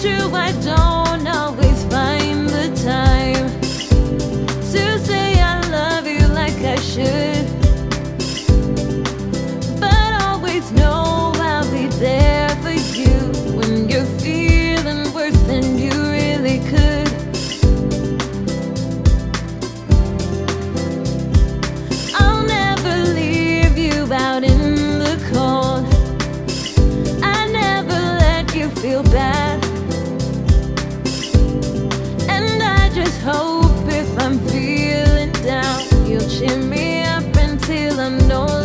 true, I don't. hope if I'm feeling down. You'll cheer me up until I'm no